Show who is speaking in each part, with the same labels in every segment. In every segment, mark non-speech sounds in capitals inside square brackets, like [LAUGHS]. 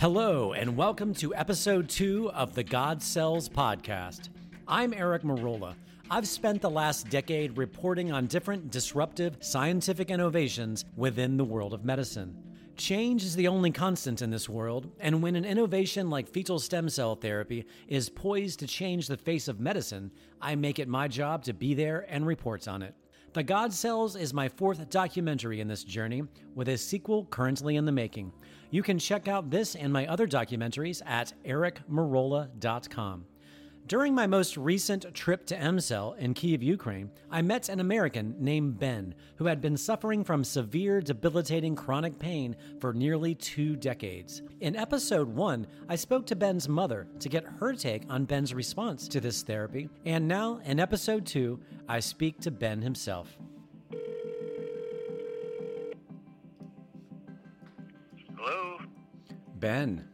Speaker 1: Hello, and welcome to episode two of the God Cells podcast. I'm Eric Merola. I've spent the last decade reporting on different disruptive scientific innovations within the world of medicine. Change is the only constant in this world, and when an innovation like fetal stem cell therapy is poised to change the face of medicine, I make it my job to be there and report on it. The God Cells is my fourth documentary in this journey, with a sequel currently in the making. You can check out this and my other documentaries at ericmerola.com. During my most recent trip to EmCell in Kiev, Ukraine, I met an American named Ben who had been suffering from severe, debilitating chronic pain for nearly two decades. In episode one, I spoke to Ben's mother to get her take on Ben's response to this therapy, and now in episode two, I speak to Ben himself. Ben.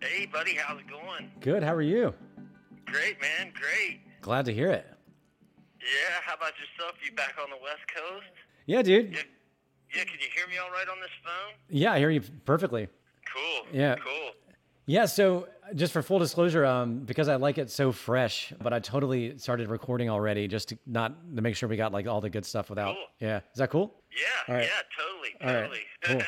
Speaker 2: Hey, buddy. How's it going?
Speaker 1: Good, how are you?
Speaker 2: Great, man. Great.
Speaker 1: Glad to hear it.
Speaker 2: Yeah. How about yourself? You back on the West Coast?
Speaker 1: Yeah, dude.
Speaker 2: Yeah. Yeah. Can you hear me all right on this phone?
Speaker 1: Yeah, I hear you perfectly.
Speaker 2: Cool.
Speaker 1: Yeah.
Speaker 2: Cool.
Speaker 1: Yeah, so just for full disclosure, um, because I like it so fresh, but I totally started recording already just to not to make sure we got like all the good stuff without.
Speaker 2: Cool.
Speaker 1: Yeah, is that cool?
Speaker 2: Yeah.
Speaker 1: Right.
Speaker 2: Yeah.
Speaker 1: All
Speaker 2: Totally.
Speaker 1: right,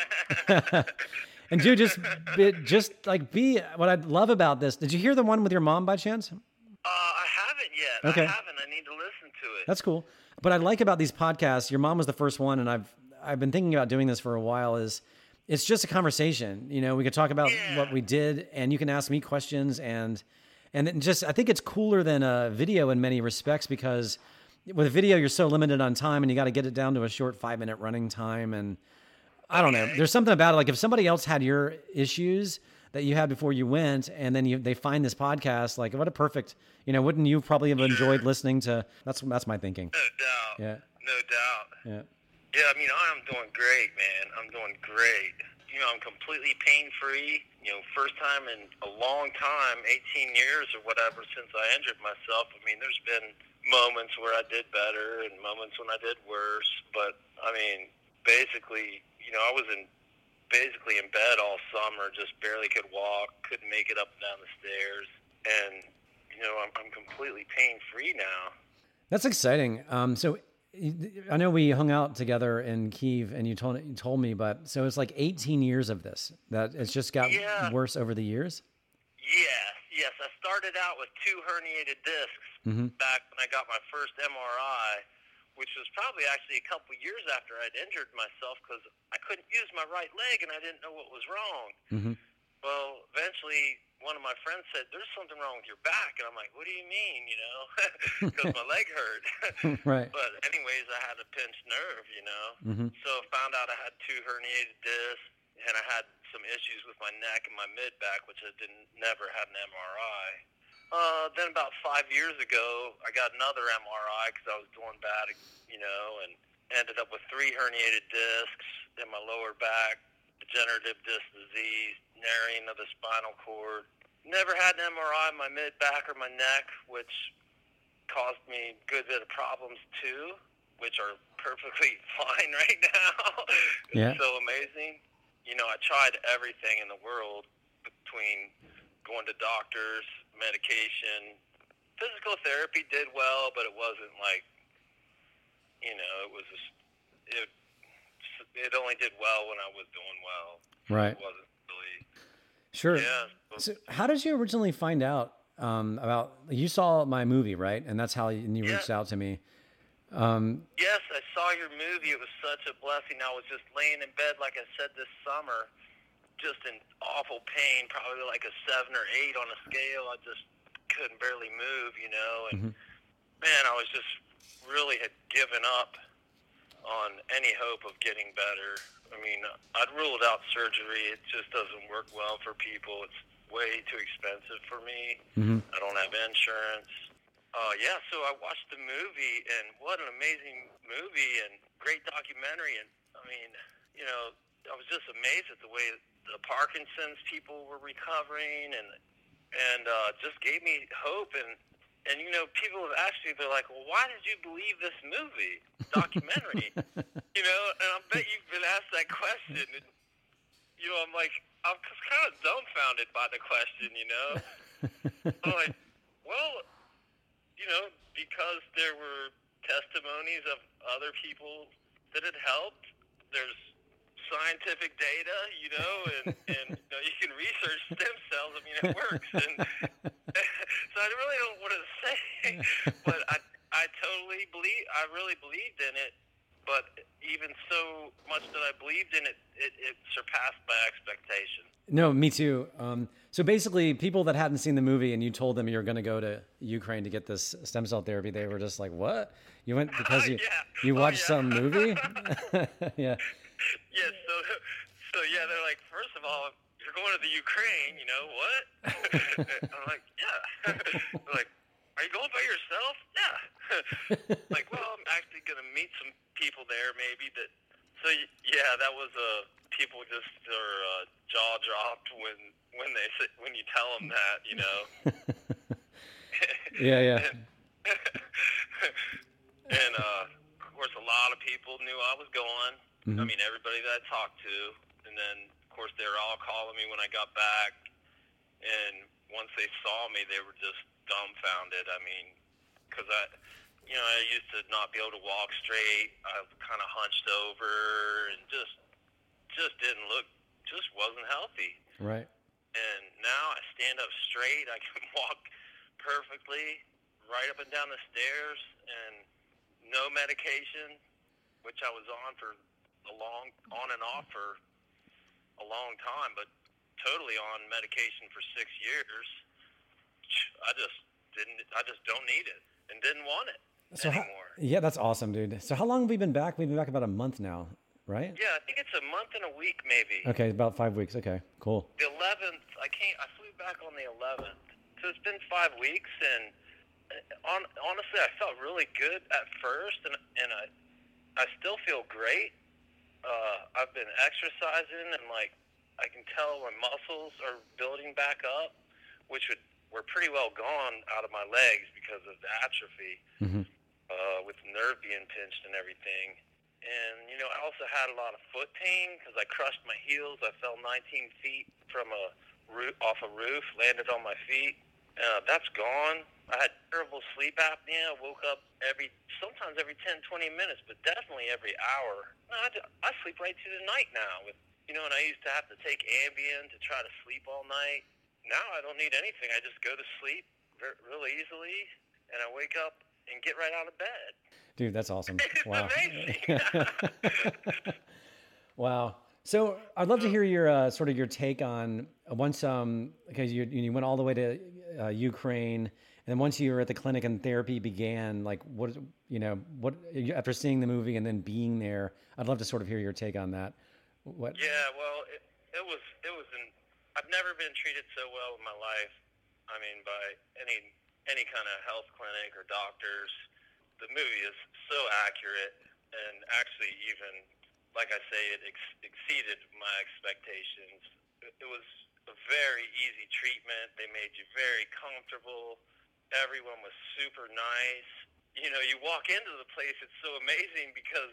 Speaker 2: Totally. [LAUGHS] [LAUGHS]
Speaker 1: And dude, just be, just like be what I love about this. Did you hear the one with your mom by chance?
Speaker 2: uh, I haven't yet.
Speaker 1: Okay.
Speaker 2: I haven't. I need to listen to it.
Speaker 1: That's cool. But I like about these podcasts. Your mom was the first one, and I've I've been thinking about doing this for a while. Is it's just a conversation. You know, we could talk about
Speaker 2: Yeah.
Speaker 1: what we did, and you can ask me questions, and and just I think it's cooler than a video in many respects because with a video you're so limited on time, and you got to get it down to a short five minute running time, and I don't know. There's something about it. Like if somebody else had your issues that you had before you went, and then you they find this podcast, like what a perfect. You know, wouldn't you probably have enjoyed listening to? That's that's my thinking.
Speaker 2: no doubt.
Speaker 1: Yeah.
Speaker 2: No doubt.
Speaker 1: Yeah.
Speaker 2: Yeah, I mean, I'm doing great, man. I'm doing great. You know, I'm completely pain free. You know, first time in a long time, 18 years or whatever since I injured myself. I mean, there's been moments where I did better and moments when I did worse. But, I mean, basically, you know, I was in basically in bed all summer, just barely could walk, couldn't make it up and down the stairs. And, you know, I'm, I'm completely pain free now.
Speaker 1: That's exciting. Um, so I know we hung out together in Kiev, and you told you told me, but so it's like 18 years of this. That it's just got
Speaker 2: Yeah.
Speaker 1: worse over the years.
Speaker 2: Yes, yes. I started out with two herniated discs
Speaker 1: Mhm.
Speaker 2: back when I got my first MRI, which was probably actually a couple years after I'd injured myself because I couldn't use my right leg and I didn't know what was wrong.
Speaker 1: Mhm.
Speaker 2: Well, eventually, one of my friends said, "There's something wrong with your back," and I'm like, "What do you mean?" You know, [LAUGHS] because my leg hurt. [LAUGHS]
Speaker 1: right.
Speaker 2: But anyways, I had a pinched nerve, you know.
Speaker 1: Mhm.
Speaker 2: So found out I had two herniated discs, and I had some issues with my neck and my mid back, which I didn't never had an MRI. Uh, then about five years ago, I got another MRI because I was doing bad, you know, and ended up with three herniated discs in my lower back, degenerative disc disease, narrowing of the spinal cord. Never had an MRI in my mid back or my neck, which caused me a good bit of problems too, which are perfectly [LAUGHS] fine right now. it's
Speaker 1: Yeah.
Speaker 2: so amazing. You know, I tried everything in the world between going to doctors, medication, physical therapy did well, but it wasn't like, you know, it was just, it it only did well when I was doing well.
Speaker 1: Right.
Speaker 2: It wasn't really.
Speaker 1: Sure.
Speaker 2: Yeah.
Speaker 1: So how did you originally find out um, about? You saw my movie, right? And that's how you, and you
Speaker 2: Yeah.
Speaker 1: reached out to me. Um,
Speaker 2: Yes, I saw your movie. It was such a blessing. I was just laying in bed, like I said, this summer, just in awful pain, probably like a seven or eight on a scale. I just couldn't barely move, you know. And
Speaker 1: Mhm.
Speaker 2: man, I was just really had given up on any hope of getting better. I mean, I'd ruled out surgery. It just doesn't work well for people. It's way too expensive for me.
Speaker 1: mhm.
Speaker 2: I don't have insurance. Uh, yeah, so I watched the movie, and what an amazing movie and great documentary. And I mean, you know, I was just amazed at the way the Parkinson's people were recovering, and and uh, just gave me hope. And and you know, people have asked me, they're like, "Well, why did you believe this movie documentary?" [LAUGHS] you know, and I bet you've been asked that question. And, you know, I'm like, I'm just kind of dumbfounded by the question, you know. [LAUGHS] I'm like, well, you know, because there were testimonies of other people that had helped. There's scientific data, you know, and, and you, know, you can research stem cells. I mean, it works. And [LAUGHS] so I really don't want to say, but I, I totally believe, I really believed in it. But even so much that I believed in it, it, it surpassed my expectation.
Speaker 1: No, me too. Um, so basically, people that hadn't seen the movie and you told them you're going to go to Ukraine to get this stem cell therapy, they were just like, "What? You went [LAUGHS] because you
Speaker 2: yeah.
Speaker 1: you
Speaker 2: Oh,
Speaker 1: watched
Speaker 2: yeah.
Speaker 1: some movie?" [LAUGHS] yeah, [LAUGHS]
Speaker 2: Yeah, so so yeah, they're like, first of all, you're going to the Ukraine, you know what? [LAUGHS] I'm like, yeah. [LAUGHS] they're like, are you going by yourself? Yeah. like, well, I'm actually gonna meet some people there, maybe that. So yeah, that was uh, people just are uh, jaw dropped when when they when you tell them that, you know.
Speaker 1: yeah, yeah.
Speaker 2: and uh, of course, a lot of people knew I was going. Mm-hmm. I mean, everybody that I talked to, and then of course they were all calling me when I got back. And once they saw me, they were just dumbfounded. I mean, because I, you know, I used to not be able to walk straight. I was kind of hunched over, and just, just didn't look, just wasn't healthy
Speaker 1: Right.
Speaker 2: and now I stand up straight. I can [LAUGHS] walk perfectly, right up and down the stairs, and no medication, which I was on for a long, on and off for a long time, but totally on medication for six years. I just didn't. I just don't need it, and didn't want it
Speaker 1: So how,
Speaker 2: anymore.
Speaker 1: yeah, that's awesome, dude. So how long have we been back? We've been back about a month now, right?
Speaker 2: yeah, I think it's a month and a week, maybe.
Speaker 1: Okay, about five weeks. Okay, cool.
Speaker 2: the 11th, I came. I flew back on the 11th, so it's been five weeks, and uh, on, honestly, I felt really good at first, and and I I still feel great. Uh, I've been exercising, and like I can tell my muscles are building back up, which would were pretty well gone out of my legs because of the atrophy
Speaker 1: hmm
Speaker 2: uh, with the nerve being pinched and everything. And you know, I also had a lot of foot pain because I crushed my heels. I fell 19 feet from a roof, off a roof, landed on my feet. Uh, that's gone. I had terrible sleep apnea. I woke up every, sometimes every 10, 20 minutes, but definitely every hour. No, I, I sleep right through the night now. With you know, and I used to have to take Ambien to try to sleep all night. Now I don't need anything. I just go to sleep ver- real easily, and I wake up and get right out of bed.
Speaker 1: Dude, that's awesome. [LAUGHS]
Speaker 2: It's
Speaker 1: Wow. [LAUGHS] [LAUGHS] wow. So I'd love to hear your uh, sort of your take on uh, once um because you you went all the way to uh, Ukraine then once you were at the clinic and therapy began like what you know what after seeing the movie and then being there I'd love to sort of hear your take on that. What?
Speaker 2: Yeah, well, it, it was it was an. I've never been treated so well in my life. I mean, by any any kind of health clinic or doctors. The movie is so accurate, and actually, even like I say, it ex- exceeded my expectations. It, it was a very easy treatment. They made you very comfortable. Everyone was super nice. You know, you walk into the place, it's so amazing because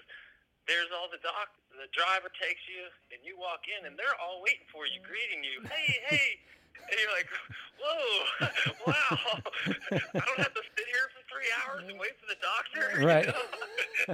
Speaker 2: there's all the doc the driver takes you and you walk in and they're all waiting for you greeting you hey hey and you're like whoa [LAUGHS] wow i don't have to sit here for three hours and wait for the doctor you [LAUGHS]
Speaker 1: Right.
Speaker 2: know?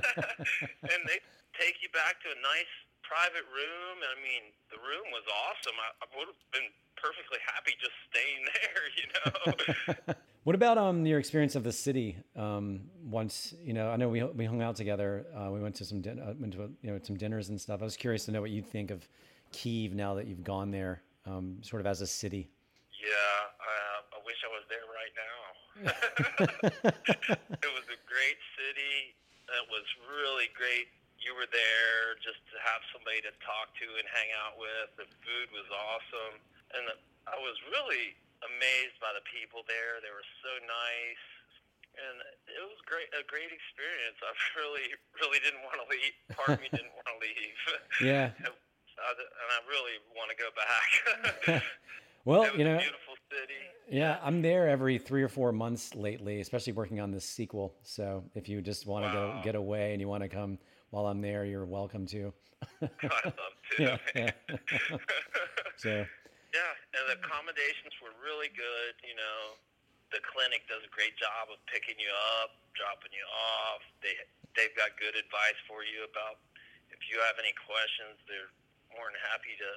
Speaker 2: [LAUGHS] and they take you back to a nice private room i mean the room was awesome i, I would have been perfectly happy just staying there you know
Speaker 1: What about um your experience of the city? Um, once you know, I know we we hung out together. Uh, we went to some din- uh, went to you know some dinners and stuff. I was curious to know what you think of Kiev now that you've gone there, um, sort of as a city.
Speaker 2: Yeah, uh, I wish I was there right now. [LAUGHS] it was a great city. It was really great. You were there just to have somebody to talk to and hang out with. The food was awesome, and I was really amazed by the people there. They were so nice, and it was great. A great experience. I [LAUGHS] really, really didn't want to leave. Part of me didn't want to leave. [LAUGHS]
Speaker 1: Yeah. [LAUGHS]
Speaker 2: And I really want to go back.
Speaker 1: Well, you know,
Speaker 2: beautiful city.
Speaker 1: yeah, I'm there every three or four months lately, especially working on this sequel. So if you just want to
Speaker 2: Wow.
Speaker 1: go get away and you want to come while I'm there, you're welcome to.
Speaker 2: I love too.
Speaker 1: Yeah, yeah. so
Speaker 2: And the accommodations were really good. You know, the clinic does a great job of picking you up, dropping you off. They they've got good advice for you about if you have any questions. They're more than happy to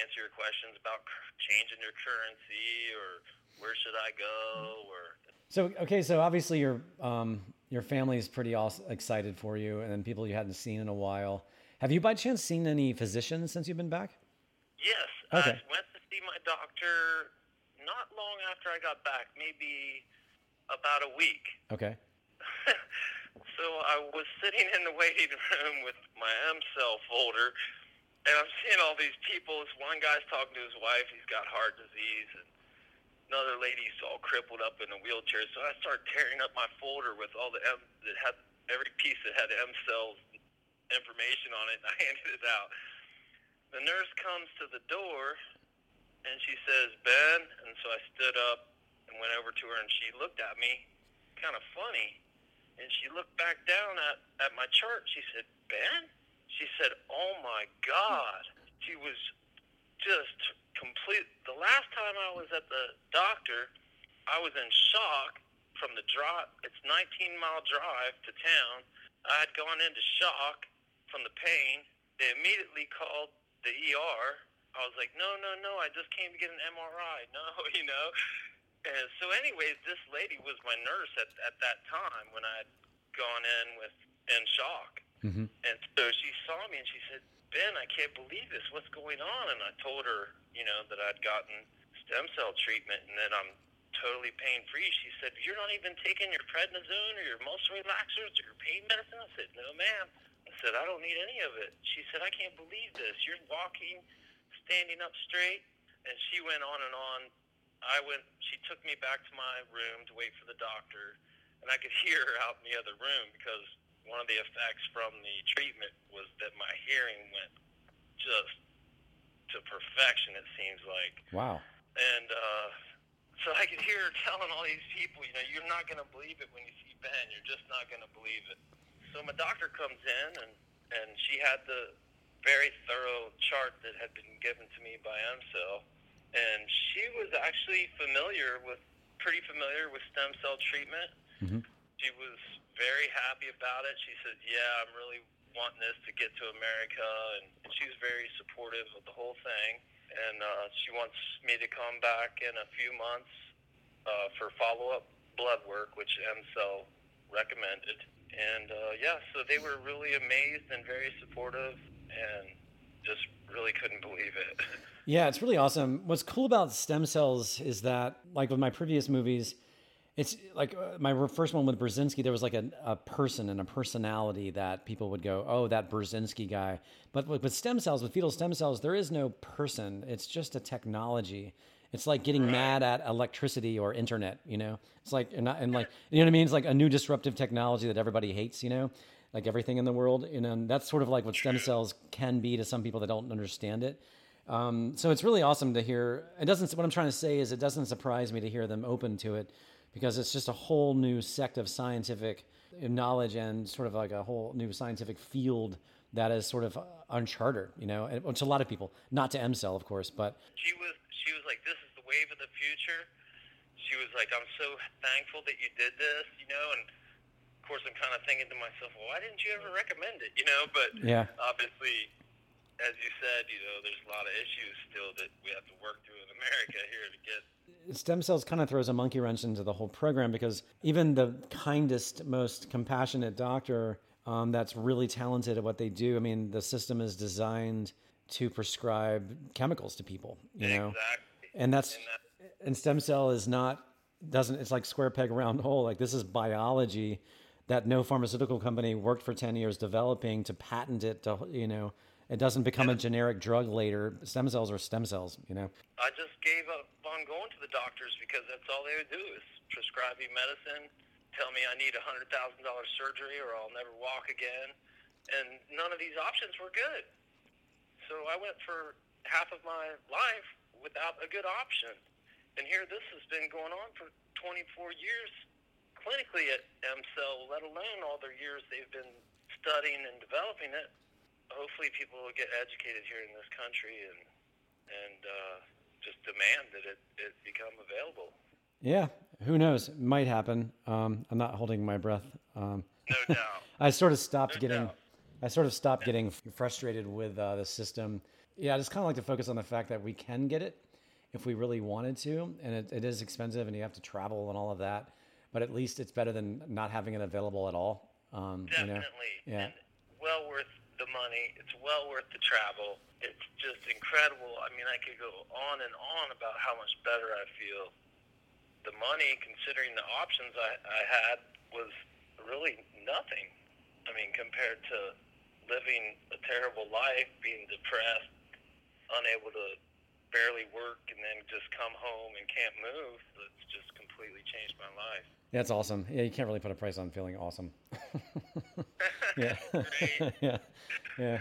Speaker 2: answer your questions about changing your currency or where should I go or
Speaker 1: So okay, so obviously your um, your family is pretty all excited for you, and then people you hadn't seen in a while. Have you by chance seen any physicians since you've been back?
Speaker 2: Yes,
Speaker 1: Okay.
Speaker 2: I went see my doctor not long after I got back, maybe about a week. [LAUGHS]
Speaker 1: Okay.
Speaker 2: so I was sitting in the waiting room with my M cell folder, and I'm seeing all these people. This one guy's talking to his wife. He's got heart disease, and another lady's all crippled up in a wheelchair. So I start tearing up my folder with all the M that had every piece that had M cells information on it, and I [LAUGHS] handed it out. The nurse comes to the door, and she says, "Ben," and so I stood up and went over to her, and she looked at me, kind of funny. And she looked back down at, at my chart. She said, Ben? She said, Oh my God. She was just complete. The last time I was at the doctor, I was in shock from the drive. It's 19 mile drive to town. I had gone into shock from the pain. They immediately called the ER. I was like, no, no, no. I just came to get an MRI. [LAUGHS] No, you know. And so, anyways, this lady was my nurse at, at that time when I had gone in with in shock.
Speaker 1: Mm-hmm.
Speaker 2: And so she saw me and she said, Ben, I can't believe this. What's going on? And I told her, you know, that I'd gotten stem cell treatment and that I'm totally pain free. She said, You're not even taking your prednisone or your muscle relaxers or your pain medicine? I said, No, ma'am. I said, I don't need any of it. She said, I can't believe this. You're walking, standing up straight. And she went on and on. I went, she took me back to my room to wait for the doctor. And I could [LAUGHS] hear her out in the other room because one of the effects from the treatment was that my hearing went just to perfection, it seems like.
Speaker 1: Wow.
Speaker 2: And uh, so I could hear her telling all these people, you know, you're not going to believe it when you see Ben. You're just not going to believe it. So my doctor comes in, and, and she had the very thorough chart that had been given to me by EmCell. And she was actually familiar with, pretty familiar with stem cell treatment.
Speaker 1: Mhm.
Speaker 2: She was very happy about it. She said, yeah, I'm really wanting this to get to America. And, and she was very supportive of the whole thing and uh, she wants me to come back in a few months uh, for follow-up blood work, which EmCell recommended. And uh, yeah, so they were really amazed and very supportive, and just really couldn't believe it. [LAUGHS]
Speaker 1: Yeah, it's really awesome. What's cool about stem cells is that, like with my previous movies, it's like uh, my first one with Burzynski, there was like a, a person and a personality that people would go, oh, that Burzynski guy. But with, with stem cells, with fetal stem cells, there is no person. It's just a technology. It's like getting mad at electricity or internet, you know? It's like, and, not, and like, you know what I mean? It's like a new disruptive technology that everybody hates, you know? Like everything in the world. You know, and that's sort of like what stem cells can be to some people that don't understand it. Um, so it's really awesome to hear. It doesn't. What I'm trying to say is, it doesn't surprise me to hear them open to it, because it's just a whole new sect of scientific knowledge and sort of like a whole new scientific field that is sort of uncharted. You know, and- to a lot of people, not to EmCell, of course, but
Speaker 2: she was she was like, "This is the wave of the future." She was like, "I'm so thankful that you did this," you know, and course I'm kind of thinking to myself, well, "Why didn't you ever recommend it?" You know, but
Speaker 1: Yeah.
Speaker 2: obviously, as you said, you know, there's a lot of issues still that we have to work through in America here to get
Speaker 1: stem cells kind of throws a monkey wrench into the whole program because even the kindest, most compassionate doctor um, that's really talented at what they do, I mean, the system is designed to prescribe chemicals to people, you know,
Speaker 2: exactly.
Speaker 1: and that's
Speaker 2: And that,
Speaker 1: and stem cell is not doesn't it's like square peg round hole like this is biology that no pharmaceutical company worked for 10 years developing to patent it to you know it doesn't become a generic drug later. Stem cells are stem cells you know.
Speaker 2: I just gave up on going to the doctors because that's all they would do is prescribe me medicine, tell me I need a hundred thousand dollar surgery or I'll never walk again, and none of these options were good. So I went for half of my life without a good option, and here this has been going on for 24 years clinically at EmCell, let alone all their years they've been studying and developing it. hopefully people will get educated here in this country and and uh, just demand that it, it become available.
Speaker 1: Yeah, who knows? It might happen. Um, I'm not holding my breath. Um,
Speaker 2: no [LAUGHS] doubt.
Speaker 1: I sort of stopped
Speaker 2: no
Speaker 1: getting.
Speaker 2: Doubt.
Speaker 1: I sort of stopped getting frustrated with uh, the system. Yeah, I just kind of like to focus on the fact that we can get it if we really wanted to, and it, it is expensive, and you have to travel and all of that. But at least it's better than not having it available at all. Um,
Speaker 2: Definitely.
Speaker 1: You know? Yeah.
Speaker 2: And well worth the money. It's well worth the travel. It's just incredible. I mean, I could go on and on about how much better I feel. The money, considering the options I, I had, was really nothing. I mean, compared to living a terrible life, being depressed, unable to barely work, and then just come home and can't move, it's just completely changed my life.
Speaker 1: Yeah, it's awesome. Yeah, you can't really put a price on feeling awesome. [LAUGHS] yeah. [LAUGHS] yeah. Yeah.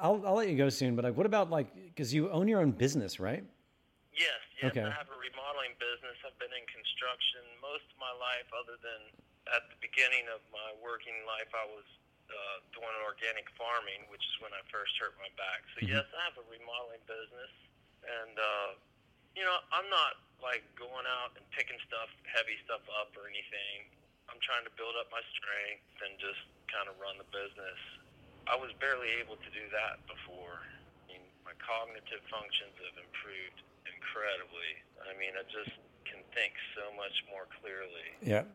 Speaker 1: I'll, I'll let you go soon, but like, what about like, because you own your own business, right?
Speaker 2: Yes, yes.
Speaker 1: Okay.
Speaker 2: I have a remodeling business. I've been in construction most of my life, other than at the beginning of my working life, I was uh, doing organic farming, which is when I first hurt my back. So
Speaker 1: Mhm.
Speaker 2: yes, I have a remodeling business, and uh, you know, I'm not like going out and picking stuff, heavy stuff up or anything. I'm trying to build up my strength and just kind of run the business. I was barely able to do that before. I mean, my cognitive functions have improved incredibly. I mean, I just can think so much more clearly.
Speaker 1: Yeah.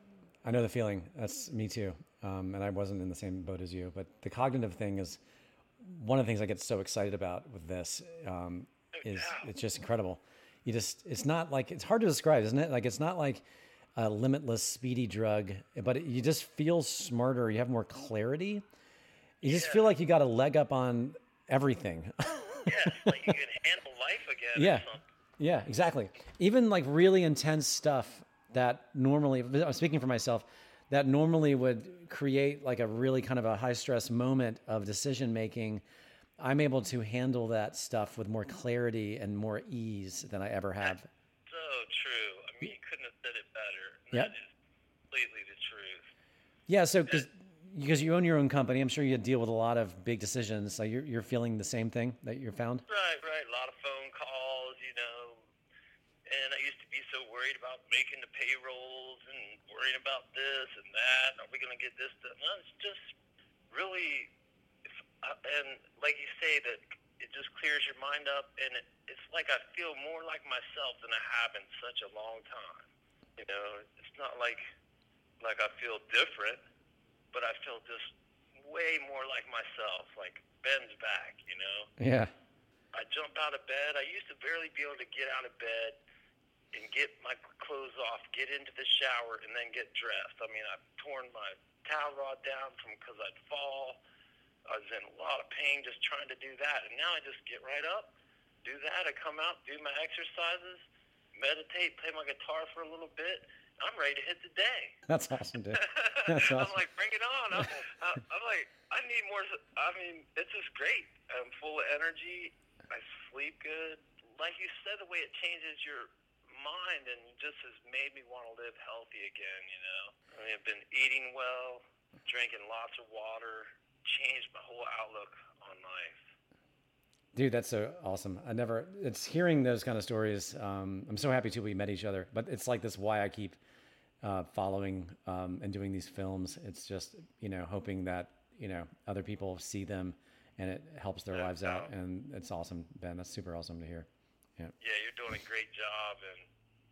Speaker 1: I know the feeling. That's me too. Um, and I wasn't in the same boat as you, but the cognitive thing is one of the things I get so excited about with this. Um, is
Speaker 2: doubt.
Speaker 1: it's just incredible. You just, it's not like, it's hard to describe, isn't it? Like, it's not like a limitless speedy drug, but it, you just feel smarter. You have more clarity. You just feel like you got a leg up on everything.
Speaker 2: Yes, like you can handle life again.
Speaker 1: Yeah. Yeah, exactly. Even like really intense stuff that normally, I'm speaking for myself, that normally would create like a really kind of a high stress moment of decision making. I'm able to handle that stuff with more clarity and more ease than I ever have.
Speaker 2: So true. I mean, you couldn't have said it better.
Speaker 1: Yep.
Speaker 2: That is completely the truth.
Speaker 1: Yeah, so because because you own your own company, I'm sure you deal with a lot of big decisions. So you're you're feeling the same thing that you're found.
Speaker 2: Right, right. A lot of phone calls, you know. And I used to be so worried about making the payrolls and worrying about this and that. Are we going to get this done? No, it's just really, uh, and like you say, that it just clears your mind up, and it, it's like I feel more like myself than I have in such a long time. You know, it's not like like I feel different, but I feel just way more like myself, like Ben's back. You know.
Speaker 1: Yeah.
Speaker 2: I jump out of bed. I used to barely be able to get out of bed and get my clothes off, get into the shower, and then get dressed. I mean, I've torn my towel rod down from because I'd fall. I was in a lot of pain just trying to do that, and now I just get right up, do that. I come out, do my exercises, meditate, play my guitar for a little bit. I'm ready to hit the day. [LAUGHS]
Speaker 1: That's awesome, dude. [LAUGHS] That's awesome.
Speaker 2: I'm like, bring it on. [LAUGHS] I'm, I'm like, I need more. I mean, it's just great. I'm full of energy. I sleep good. Like you said, the way it changes your mind and just has made me want to live healthy again. You know, I mean, I've been eating well, drinking lots of water, changed my whole outlook on life.
Speaker 1: Dude, that's so awesome. I never, it's hearing those kind of stories. Um, I'm so happy too we met each other, but it's like this why I keep uh, following um, and doing these films. It's just, you know, hoping that, you know, other people see them and it helps their lives out. And it's awesome, Ben. That's super awesome to hear. Yeah.
Speaker 2: Yeah, you're doing a great job, and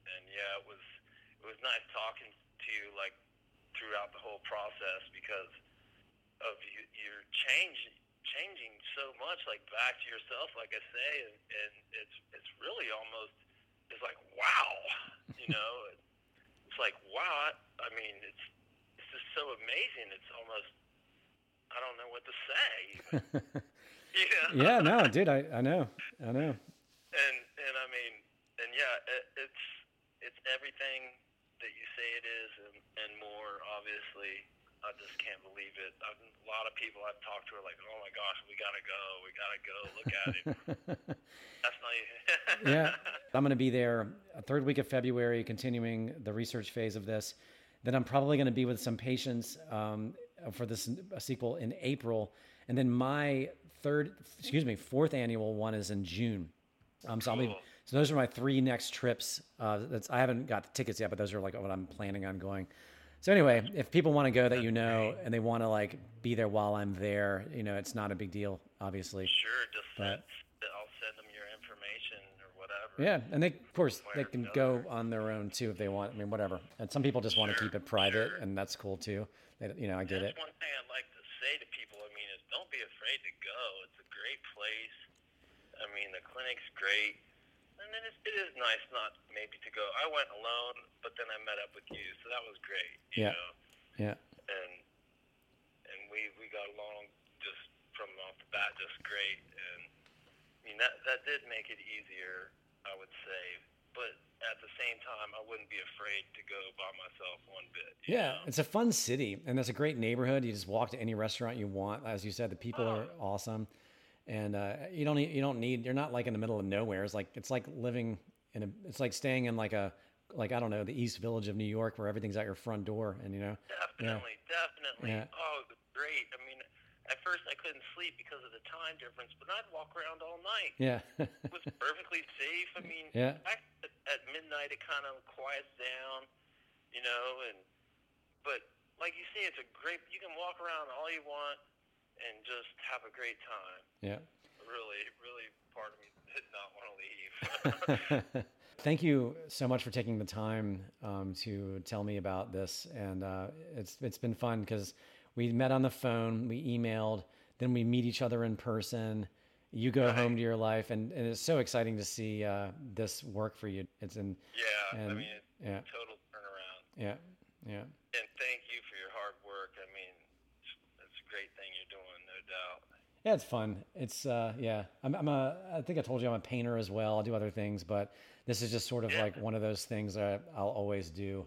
Speaker 2: and yeah, it was it was nice talking to you like throughout the whole process because of you, your change changing so much, like back to yourself, like I say, and, and it's it's really almost it's like wow, [LAUGHS] you know, it's like wow. I mean, it's it's just so amazing. It's almost I don't know what to say. [LAUGHS] You know?
Speaker 1: yeah, no, [LAUGHS] dude, I, I know. I know.
Speaker 2: and and I mean, and yeah, it, it's it's everything that you say it is, and and more. Obviously, I just can't believe it. I've, a lot of people I've talked to are like, "Oh my gosh, we gotta go, we gotta go, look at it." [LAUGHS] That's not even.
Speaker 1: yeah, [LAUGHS] I'm going to be there a third week of February, continuing the research phase of this. Then I'm probably going to be with some patients um, for this sequel in April, and then my third, excuse me, fourth annual one is in June. Um, so I'll be, so those are my three next trips. Uh, that's I haven't got the tickets yet, but those are like what I'm planning on going. So anyway, if people want to go that you know and they want to like be there while I'm there, you know, it's not a big deal, obviously.
Speaker 2: Sure, just
Speaker 1: But-
Speaker 2: send, I'll send them your information or whatever.
Speaker 1: Yeah, and they of course they can go on their own too if they want. I mean, whatever. And some people just want to keep it private,
Speaker 2: sure.
Speaker 1: and that's cool too. They, you know, I get
Speaker 2: That's
Speaker 1: it.
Speaker 2: one thing I'd like to say to people. I mean, is don't be afraid to go. It's a great place. I mean, the clinic's great, and then it is nice not maybe to go. I went alone, but then I met up with you, so that was great. You
Speaker 1: Yeah.
Speaker 2: know,
Speaker 1: Yeah,
Speaker 2: and and we we got along just from off the bat just great. And I mean that that did make it easier, I would say. But at the same time, I wouldn't be afraid to go by myself one bit.
Speaker 1: yeah.
Speaker 2: know?
Speaker 1: It's a fun city, and it's a great neighborhood. You just walk to any restaurant you want. As you said, the people oh. are
Speaker 2: Oh.
Speaker 1: awesome, and uh, you don't need, you don't need. You're not like in the middle of nowhere. It's like it's like living in a. It's like staying in like a like I don't know the East Village of New York where everything's at your front door, and you know.
Speaker 2: Definitely, definitely.
Speaker 1: Yeah.
Speaker 2: Oh, great. I mean, at first I couldn't sleep because of the time difference, but I'd walk around all night.
Speaker 1: Yeah.
Speaker 2: It was perfectly safe. I mean,
Speaker 1: Yeah.
Speaker 2: back at, at midnight it kind of quiets down, you know, and but like you say, it's a great. You can walk around all you want and just have a great time.
Speaker 1: yeah.
Speaker 2: Really, really, part of me did not want to leave. [LAUGHS]
Speaker 1: Thank you so much for taking the time um, to tell me about this, and uh, it's it's been fun because we met on the phone, we emailed, then we meet each other in person. You go home to your life, and, and it's so exciting to see uh, this work for you. It's in
Speaker 2: yeah, I mean, it's
Speaker 1: yeah.
Speaker 2: total turnaround.
Speaker 1: yeah yeah
Speaker 2: And thank you for your hard work. I mean, it's, it's a great thing you're doing, no doubt.
Speaker 1: Yeah it's fun. It's uh, yeah I'm, I'm a I think I told you I'm a painter as well. I do other things, but this is just sort of
Speaker 2: Yeah.
Speaker 1: like one of those things that I'll always do.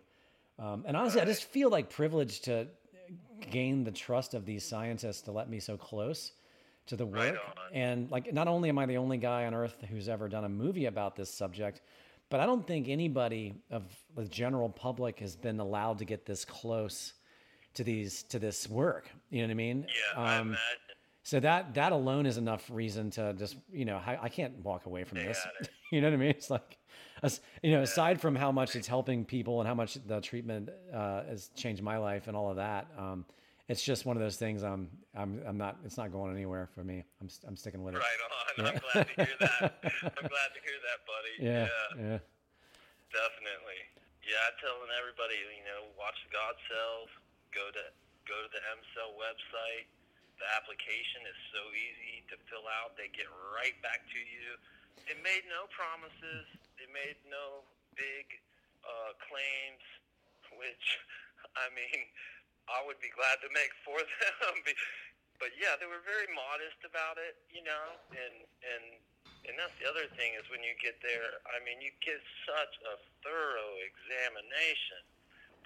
Speaker 1: Um, and honestly, I just feel like privileged to gain the trust of these scientists to let me so close to the work.
Speaker 2: on.
Speaker 1: And like, not only am I the only guy on earth who's ever done a movie about this subject, but I don't think anybody of the general public has been allowed to get this close to these to this work. You know what I mean?
Speaker 2: Yeah, I
Speaker 1: Um,
Speaker 2: imagine.
Speaker 1: So that that alone is enough reason to just you know I, I can't walk away from this. [LAUGHS] you know what I mean? It's like, you know, aside from how much it's helping people and how much the treatment uh, has changed my life and all of that, um, it's just one of those things. I'm I'm I'm not. It's not going anywhere for me. I'm I'm sticking with it.
Speaker 2: Right on. I'm glad to hear that. [LAUGHS] I'm glad to hear that, buddy.
Speaker 1: Yeah. Yeah.
Speaker 2: definitely. Yeah, I'm telling everybody, you know, watch the God Cells. Go to go to the M Cell website. The application is so easy to fill out. They get right back to you. They made no promises. They made no big uh, claims, which [LAUGHS] I mean, I would be glad to make for them. [LAUGHS] But yeah, they were very modest about it, you know, and and and that's the other thing is when you get there, I mean, you get such a thorough examination,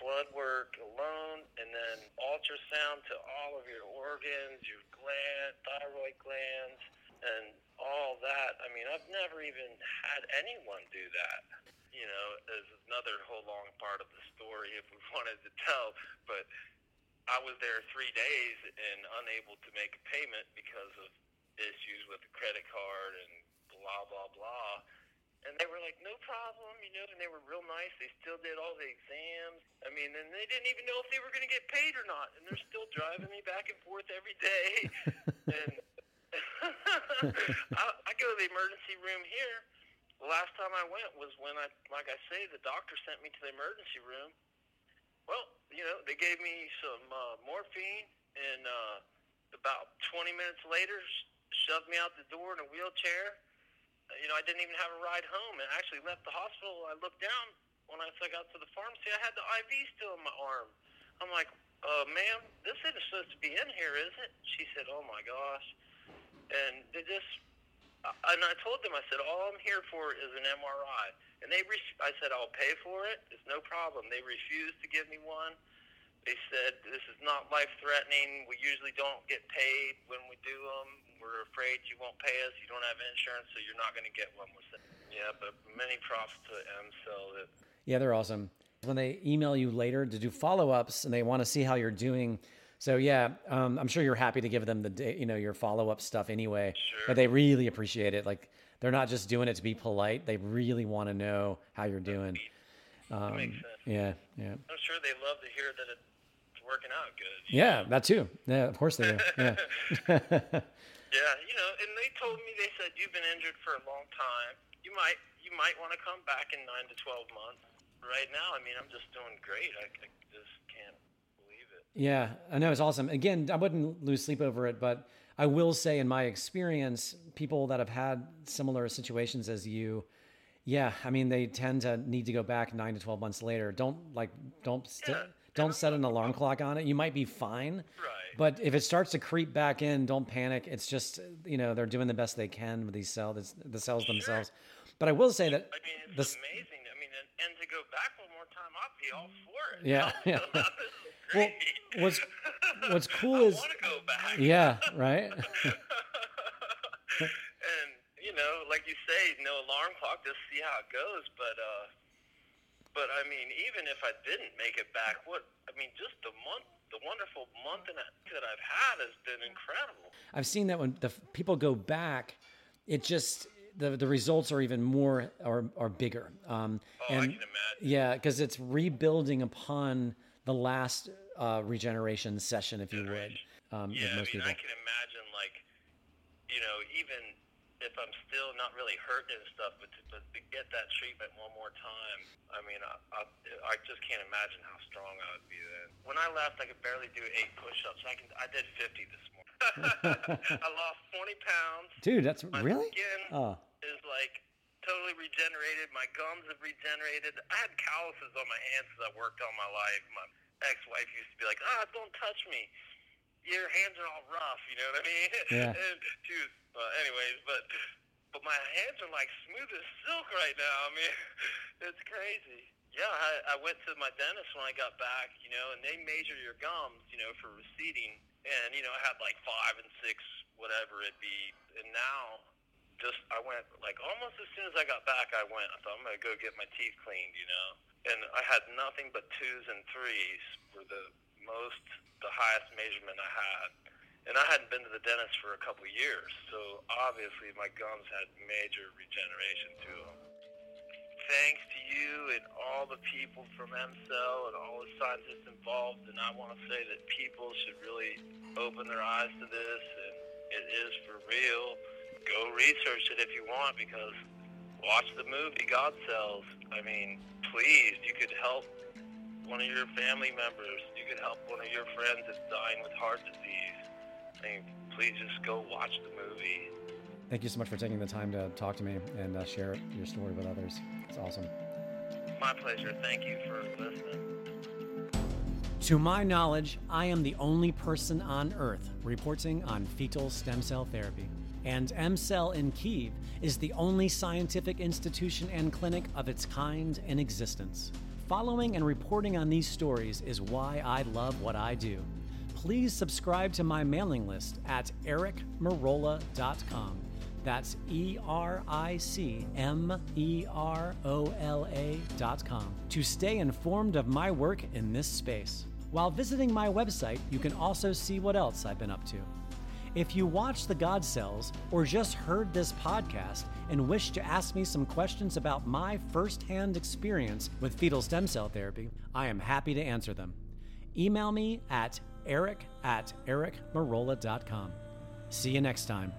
Speaker 2: blood work alone, and then ultrasound to all of your organs, your gland, thyroid glands, and all that. I mean, I've never even had anyone do that. You know, there's another whole long part of the story if we [LAUGHS] wanted to tell, but I was there three days and unable to make a payment because of issues with the credit card and blah blah blah. And they were like, no problem, you know, and they were real nice. They still did all the exams. I mean, and they didn't even know if they were going to get paid or not. And they're still driving me back and forth every day. [LAUGHS] and [LAUGHS] I, I go to the emergency room here. The last time I went was when I, like I say, the doctor sent me to the emergency room. Well, you know, they gave me some uh, morphine, and uh, about 20 minutes later, shoved me out the door in a wheelchair. You know, I didn't even have a ride home, and actually left the hospital. I looked down when I got to the pharmacy. I had the IV still in my arm. I'm like, uh, ma'am, this isn't supposed to be in here, is it? She said, oh my gosh. And they just, and I told them, I said, all I'm here for is an MRI. And they, re- I said, I'll pay for it. It's no problem. They refused to give me one. They said, this is not life-threatening. We usually don't get paid when we do them. We're afraid you won't pay us. You don't have insurance, so you're not going to get one. We said, yeah, but many props to EmCell. That
Speaker 1: Yeah, they're awesome. When they email you later to do follow ups and they want to see how you're doing So yeah, um, I'm sure you're happy to give them the you know your follow up stuff anyway.
Speaker 2: Sure.
Speaker 1: But they really appreciate it. Like they're not just doing it to be polite. They really want to know how you're doing. Um,
Speaker 2: makes sense.
Speaker 1: Yeah, yeah,
Speaker 2: I'm sure they love to hear that it's working out good. you
Speaker 1: yeah. That too. Yeah, of course they do. Yeah. [LAUGHS] [LAUGHS]
Speaker 2: Yeah, you know, and they told me they said you've been injured for a long time. You might you might want to come back in nine to twelve months. Right now, I mean, I'm just doing great. I, I just can't believe it.
Speaker 1: Yeah, I know it's awesome. Again, I wouldn't lose sleep over it, but I will say, in my experience, people that have had similar situations as you, yeah, I mean, they tend to need to go back nine to twelve months later. Don't like, don't st-
Speaker 2: Yeah.
Speaker 1: don't set an alarm clock on it. You might be fine,
Speaker 2: Right.
Speaker 1: But if it starts to creep back in, don't panic. It's just you know they're doing the best they can with these cells, the cells themselves. But I will say that
Speaker 2: I mean, it's
Speaker 1: this,
Speaker 2: amazing. I mean, and, and to go back one more time, I'd be all for it.
Speaker 1: Yeah, [LAUGHS] yeah. [LAUGHS] Well, what's what's [LAUGHS] cool is
Speaker 2: want to go back.
Speaker 1: yeah, right.
Speaker 2: and you know, like you say, no alarm clock. Just see how it goes. But uh, but I mean, even if I didn't make it back, what I mean, just a month, the wonderful month and a that I've had has been incredible.
Speaker 1: I've seen that when the people go back, it just the the results are even more or are bigger. Um,
Speaker 2: Oh, I
Speaker 1: and
Speaker 2: can imagine.
Speaker 1: yeah, because it's rebuilding upon the last uh, regeneration session, if you would. Um,
Speaker 2: Yeah, I mean,
Speaker 1: people.
Speaker 2: I can imagine like, you know, even if I'm still not really hurting and stuff, but to, but to get that treatment one more time, I mean, I, I, I just can't imagine how strong I would be then. I left, I could barely do eight push-ups. I can, I did 50 this morning. [LAUGHS] I lost 20 pounds.
Speaker 1: Dude, that's
Speaker 2: My
Speaker 1: really.
Speaker 2: skin
Speaker 1: Oh,
Speaker 2: is like totally regenerated. My gums have regenerated. I had calluses on my hands as I worked all my life. My ex-wife used to be like, "Ah, don't touch me. Your hands are all rough." You know what I mean? [LAUGHS]
Speaker 1: Yeah.
Speaker 2: and she was, well, anyways, but but my hands are like smooth as silk right now. I mean, [LAUGHS] it's crazy. Yeah, I, I went to my dentist when I got back, you know, and they measure your gums, you know, for receding. And, you know, I had like five and six, whatever it be. And now, just, I went, like, almost as soon as I got back, I went, I thought, I'm going to go get my teeth cleaned, you know. And I had nothing but twos and threes were the most, the highest measurement I had. And I hadn't been to the dentist for a couple years, so obviously my gums had major regeneration to them thanks to you and all the people from EmCell and all the scientists involved. And I want to say that people should really open their eyes to this, and it is for real. Go research it if you want, because watch the movie God Cells. I mean, please, you could help one of your family members. You could help one of your friends that's dying with heart disease. I mean, please just go watch the movie.
Speaker 1: thank you so much for taking the time to talk to me and uh, share your story with others. It's awesome.
Speaker 2: My pleasure. Thank you for listening.
Speaker 1: To my knowledge, I am the only person on Earth reporting on fetal stem cell therapy. And EmCell in Kiev is the only scientific institution and clinic of its kind in existence. Following and reporting on these stories is why I love what I do. Please subscribe to my mailing list at ericmerola.com. That's E R I C M E R O L A dot com to stay informed of my work in this space. While visiting my website, you can also see what else I've been up to. If you watched The God Cells or just heard this podcast and wish to ask me some questions about my firsthand experience with fetal stem cell therapy, I am happy to answer them. Email me at eric at ericmerola.com. See you next time.